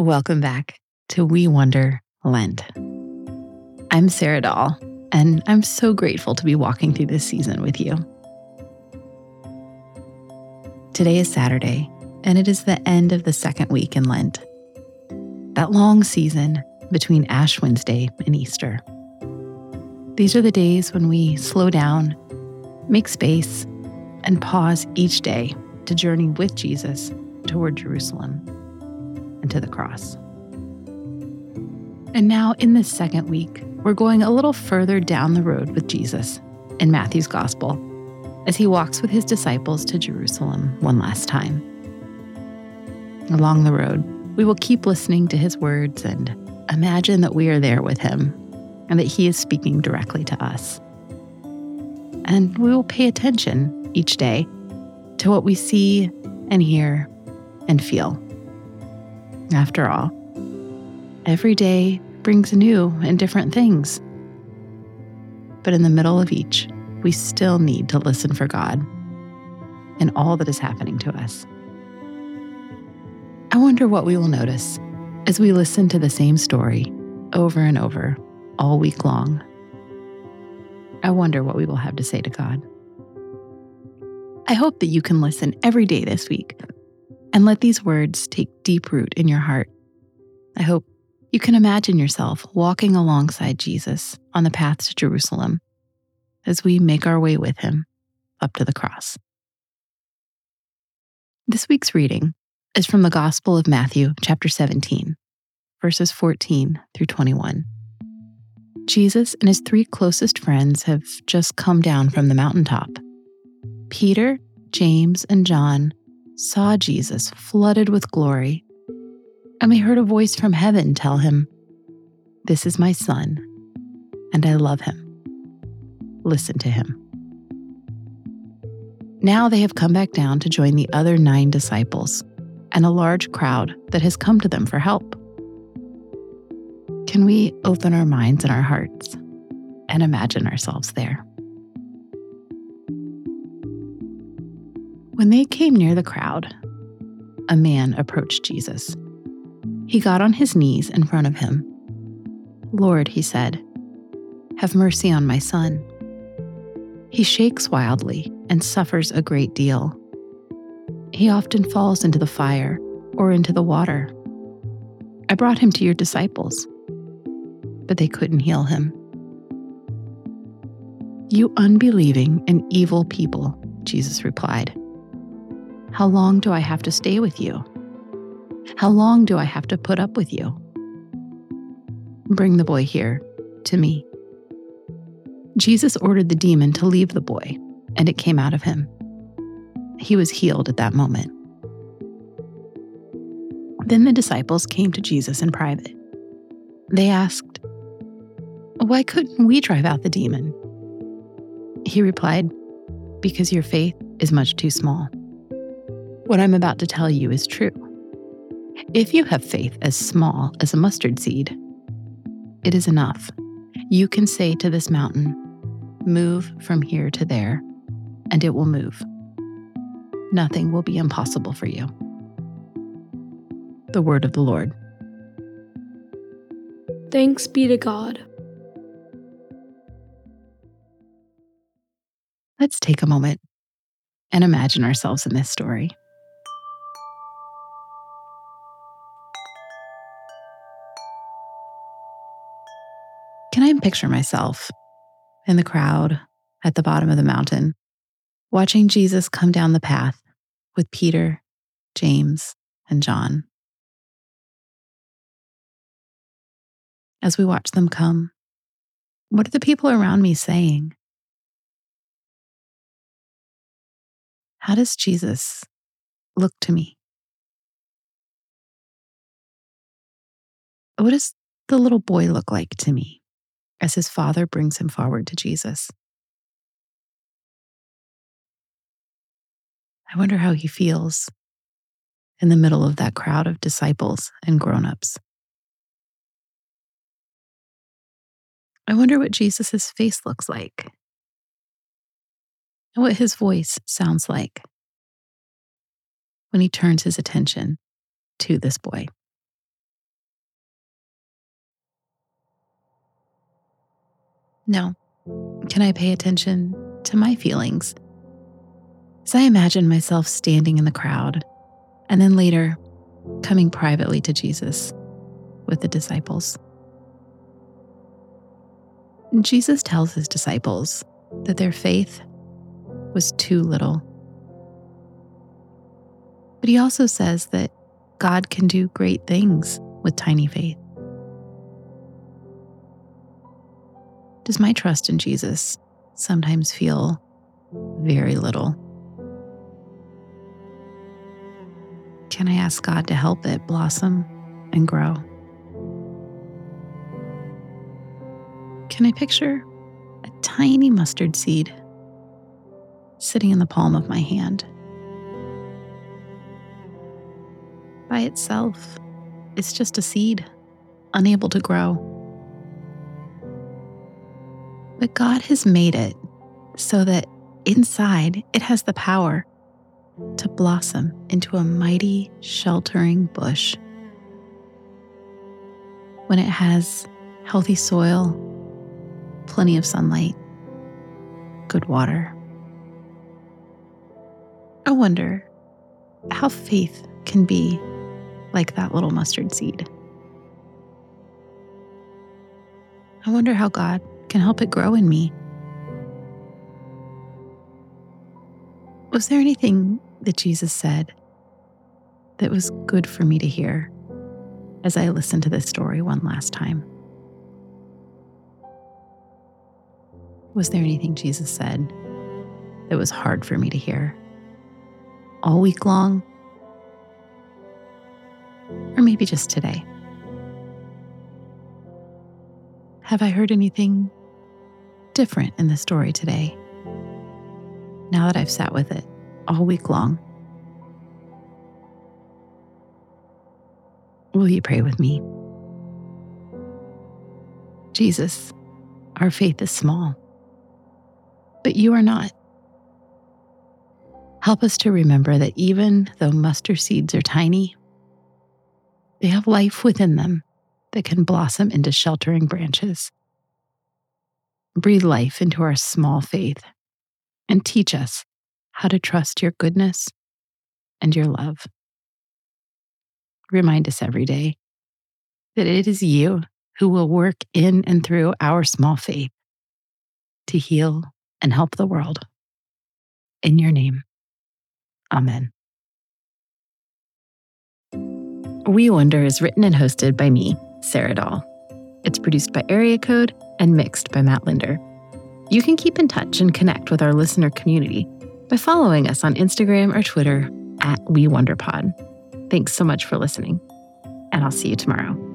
Welcome back to We Wonder Lent. I'm Sarah Dahl, and I'm so grateful to be walking through this season with you. Today is Saturday, and it is the end of the second week in Lent. That long season between Ash Wednesday and Easter. These are the days when we slow down, make space, and pause each day to journey with Jesus toward Jerusalem and to the cross. And now, in this second week, we're going a little further down the road with Jesus in Matthew's Gospel as he walks with his disciples to Jerusalem one last time. Along the road, we will keep listening to his words and imagine that we are there with him and that he is speaking directly to us. And we will pay attention each day to what we see and hear and feel. After all, every day brings new and different things. But in the middle of each, we still need to listen for God in all that is happening to us. I wonder what we will notice as we listen to the same story over and over all week long. I wonder what we will have to say to God. I hope that you can listen every day this week and let these words take deep root in your heart. I hope you can imagine yourself walking alongside Jesus on the path to Jerusalem as we make our way with him up to the cross. This week's reading is from the Gospel of Matthew, chapter 17, verses 14 through 21. Jesus and his three closest friends have just come down from the mountaintop. Peter, James, and John saw Jesus flooded with glory, and we heard a voice from heaven tell him, This is my son, and I love him. Listen to him. Now they have come back down to join the other nine disciples and a large crowd that has come to them for help. Can we open our minds and our hearts and imagine ourselves there? When they came near the crowd, a man approached Jesus. He got on his knees in front of him. Lord, he said, have mercy on my son. He shakes wildly and suffers a great deal. He often falls into the fire or into the water. I brought him to your disciples, but they couldn't heal him. You unbelieving and evil people, Jesus replied. How long do I have to stay with you? How long do I have to put up with you? Bring the boy here, to me. Jesus ordered the demon to leave the boy, and it came out of him. He was healed at that moment. Then the disciples came to Jesus in private. They asked, Why couldn't we drive out the demon? He replied, Because your faith is much too small. What I'm about to tell you is true. If you have faith as small as a mustard seed, it is enough. You can say to this mountain, Move from here to there, and it will move. Nothing will be impossible for you. The word of the Lord. Thanks be to God. Let's take a moment and imagine ourselves in this story. Can I picture myself in the crowd at the bottom of the mountain, watching Jesus come down the path with Peter, James, and John? As we watch them come, what are the people around me saying? How does Jesus look to me? What does the little boy look like to me? As his father brings him forward to Jesus. I wonder how he feels in the middle of that crowd of disciples and grown-ups. I wonder what Jesus' face looks like and what his voice sounds like when he turns his attention to this boy. No. Can I pay attention to my feelings? As I imagine myself standing in the crowd and then later coming privately to Jesus with the disciples. Jesus tells his disciples that their faith was too little. But he also says that God can do great things with tiny faith. Does my trust in Jesus sometimes feel very little? Can I ask God to help it blossom and grow? Can I picture a tiny mustard seed sitting in the palm of my hand? By itself, it's just a seed, unable to grow. But God has made it so that inside it has the power to blossom into a mighty, sheltering bush. When it has healthy soil, plenty of sunlight, good water. I wonder how faith can be like that little mustard seed. I wonder how God can help it grow in me. Was there anything that Jesus said that was good for me to hear as I listened to this story one last time? Was there anything Jesus said that was hard for me to hear all week long? Or maybe just today? Have I heard anything different in the story today? Now that I've sat with it all week long. Will you pray with me? Jesus, our faith is small, but you are not. Help us to remember that even though mustard seeds are tiny, they have life within them that can blossom into sheltering branches. Breathe life into our small faith and teach us how to trust your goodness and your love. Remind us every day that it is you who will work in and through our small faith to heal and help the world. In your name, Amen. We Wonder is written and hosted by me, Sarah Dahl. It's produced by Area Code and mixed by Matt Linder. You can keep in touch and connect with our listener community by following us on Instagram or Twitter at We Wonder Pod. Thanks so much for listening, and I'll see you tomorrow.